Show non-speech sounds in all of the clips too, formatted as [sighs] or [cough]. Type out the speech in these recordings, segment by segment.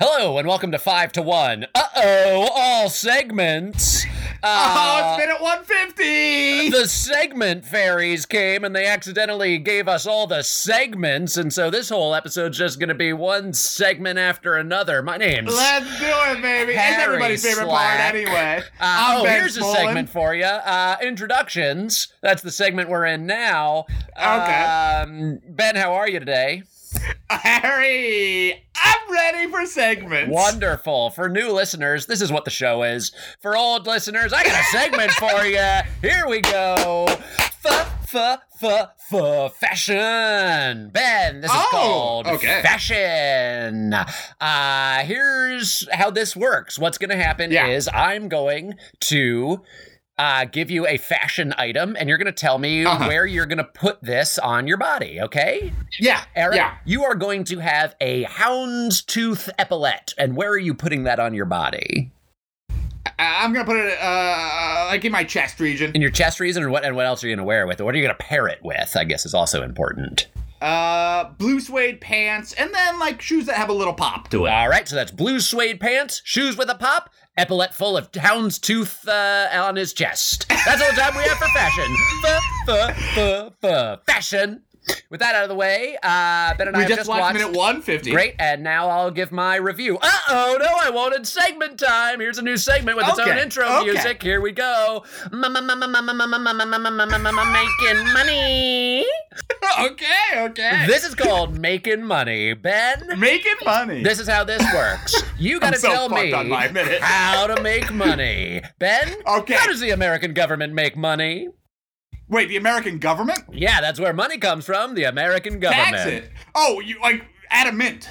Hello and welcome to Five to One. Uh oh, all segments. oh, Uh, it's been at 150. the segment fairies came and they accidentally gave us all the segments, and so this whole episode's just gonna be one segment after another. My name's. Let's do it, baby. Harry it's everybody's favorite Slack. part, anyway. Uh, oh, Ben here's a segment for you. Uh, introductions. That's the segment we're in now. Okay. Um, ben, how are you today? [laughs] Harry, For segments. Wonderful. For new listeners, this is what the show is. For old listeners, I got a segment for [laughs] you. Here we go. F f f f fashion. Ben, this is Oh, called okay. fashion. Uh here's how this works. What's going to happen Yeah. is I'm going to uh, give you a fashion item, and you're going to tell me Uh-huh. where you're going to put this on your body. Okay? Yeah. Eric, Yeah. you are going to have a houndstooth epaulette. And where are you putting that on your body? I- I'm gonna put it uh like in my chest region. In your chest region, and what and what else are you going to wear it with it? What are you going to pair it with? I guess is also important. Uh, blue suede pants, and then like shoes that have a little pop to it. All right, so that's blue suede pants, shoes with a pop, epaulette full of houndstooth uh, on his chest. That's all the time we have for fashion. F f f f fashion. With that out of the way, uh, Ben and I we have just, just watched, watched minute 150. Great, and now I'll give my review. Uh oh, no, I wanted segment time. Here's a new segment with its own intro okay. music. Here we go. Making money. okay, okay. This is called making money. Ben, Making money. this is how this works. You gotta so tell me how to make money. Ben, Okay. how does the American government make money? Wait, the American government? Yeah, that's where money comes from. The American government. Tax it. Oh, you like adamant.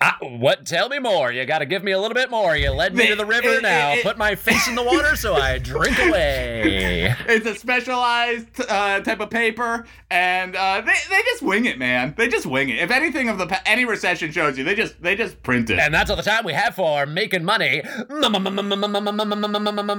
Ah, what? Tell me more. You got to give me a little bit more. You led me to the river. it- now it- put my face in the water so I drink away. It's a specialized uh, type of paper, and uh, they, they just wing it, man. They just wing it. If anything of the any recession shows you, they just they just print it. And that's all the time we have for making money.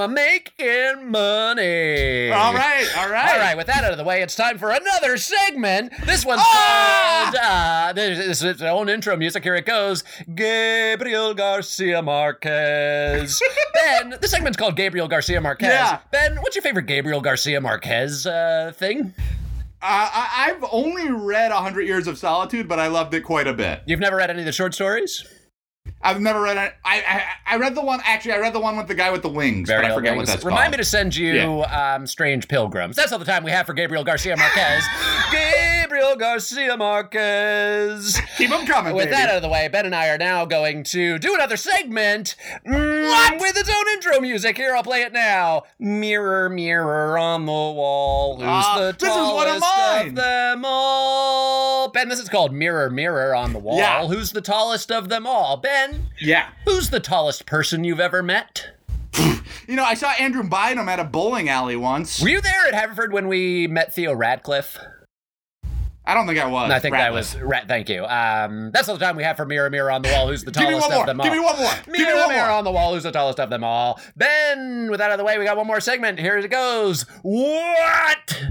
Making money. all right, all right, All right, with that out of the way, it's time for another segment. This one's Ah! called, uh, this is its own intro music. Here it goes Gabriel Garcia Marquez. [laughs] ben, this segment's called Gabriel Garcia Marquez. Yeah. Ben, what's your favorite Gabriel Garcia Marquez uh, thing? Uh, I, I've only read hundred Years of Solitude, but I loved it quite a bit. You've never read any of the short stories? I've never read it. I, I I read the one. Actually, I read the one with the guy with the wings, but I forget what that's Remind called. me to send you um, Strange Pilgrims. That's all the time we have for Gabriel Garcia Marquez. [laughs] Gabriel Garcia Marquez. Keep them coming, With baby. that out of the way, Ben and I are now going to do another segment mm, with its own intro music. Here, I'll play it now. Mirror, mirror on the wall, who's Ah, the this is one of tallest mine. of them all? Ben, this is called Mirror, Mirror on the Wall. Yeah. Who's the tallest of them all? Ben, yeah. who's the tallest person you've ever met? [laughs] You know, I saw Andrew Bynum at a bowling alley once. Were you there at Haverford when we met Theo Radcliffe? I don't think I was. I think that Ratliff. was. Ra- thank you. Um, that's all the time we have for Mirror, Mirror on the Wall. Who's the tallest of them all? Give me one more. Give me Mirror, one mirror more. on the wall, who's the tallest of them all? Ben, with that out of the way, we got one more segment. Here it goes. What?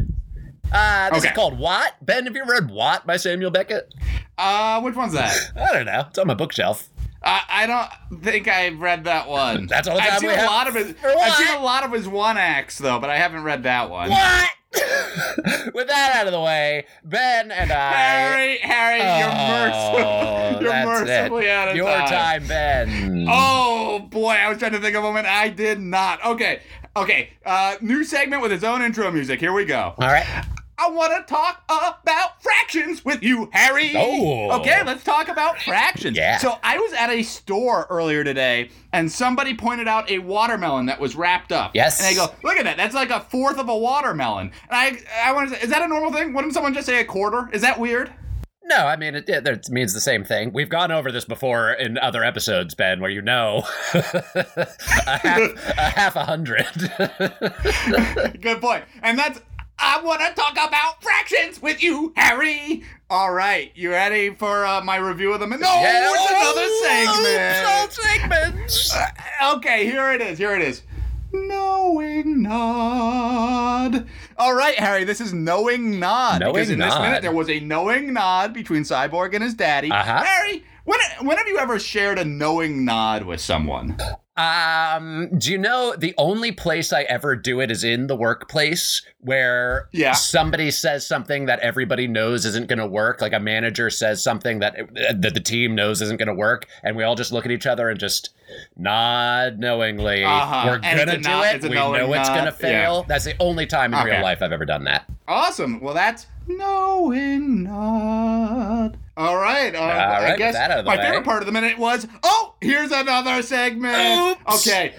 Uh, this Okay. is called What? Ben, have you read What by Samuel Beckett? Uh, which one's that? [sighs] I don't know. It's on my bookshelf. Uh, I don't think I've read that one. That's all the time I've seen we a lot of his. I've seen a lot of his one acts though, but I haven't read that one. What? With that out of the way, Ben and I. Harry, Harry, you're Oh, merciful. You're mercifully it. out of Your time. time, Ben. Oh boy, I was trying to think of a moment. I did not. Okay, okay. Uh, new segment with its own intro music. Here we go. All right. I want to talk about with you, Harry. Oh. Okay, let's talk about fractions. Yeah. So I was at a store earlier today, and somebody pointed out a watermelon that was wrapped up. Yes. And I go, look at that. That's like a fourth of a watermelon. And I, I want to say, is that a normal thing? Wouldn't someone just say a quarter? Is that weird? No, I mean it, it, it means the same thing. We've gone over this before in other episodes, Ben, where you know [laughs] a half a half a hundred. [laughs] Good point. And that's I want to talk about fractions with you, Harry. All right, you ready for uh, my review of the them? No, it's another segment. [laughs] segments. Okay, here it is. Here it is. Knowing nod. All right, Harry, this is knowing nod. Knowing because in this minute there was a knowing nod between Cyborg and his daddy. Uh-huh. Harry, When when have you ever shared a knowing nod with someone? Um, do you know the only place I ever do it is in the workplace where Yeah. somebody says something that everybody knows isn't going to work, like a manager says something that that the team knows isn't going to work, and we all just look at each other and just nod knowingly. Uh-huh. We're gonna do nod- it. We know it's gonna fail. That's the only time in Okay. real life I've ever done that. Awesome. Well, that's knowing nod. All right. Uh, All right, I guess that out of the my way. favorite part of the minute was here's another segment. Oops. Okay.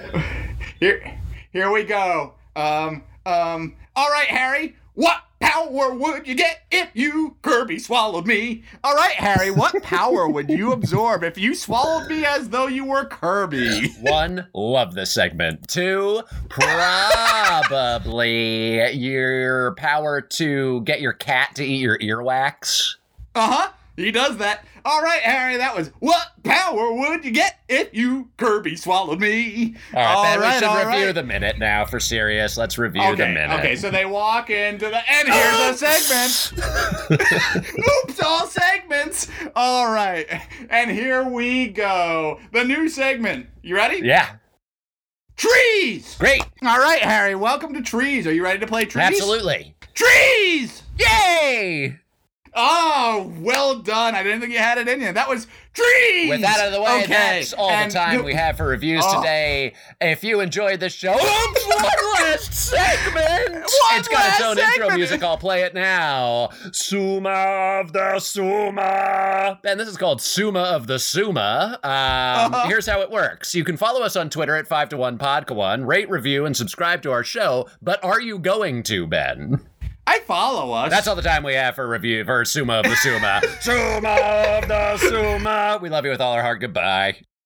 Here, here we go. Um, um. All right, Harry. What power would you get if you Kirby swallowed me? All right, Harry. What [laughs] power would you absorb if you swallowed me as though you were Kirby? One, love this segment. Two, probably your power to get your cat to eat your earwax. Uh huh. He does that. All right, Harry. That was what power would you get if you Kirby swallowed me? All right, Ben, right, we should review right. the minute now for serious. Let's review the minute. okay, so they walk into the and here's a [laughs] segment. [laughs] Oops, all segments. All right, and here we go. The new segment. You ready? Yeah, Trees. great. All right, Harry. Welcome to Trees. Are you ready to play Trees? Absolutely. Trees. Yay! Oh, well done. I didn't think you had it in you. That was trees. With that out of the way, okay. that's all and the time you- we have for reviews Oh. today. If you enjoyed this show, one [laughs] last segment. One it's got its own intro music. I'll play it now. Suma of the Suma. And this is called Suma of the Suma. Um, Uh-huh. Here's how it works. You can follow us on Twitter at 5 to 1 Podca1, rate, review, and subscribe to our show. But are you going to, Ben? I follow us. That's all the time we have for review for Suma of the Suma. [laughs] Suma of the Suma. We love you with all our heart. Goodbye.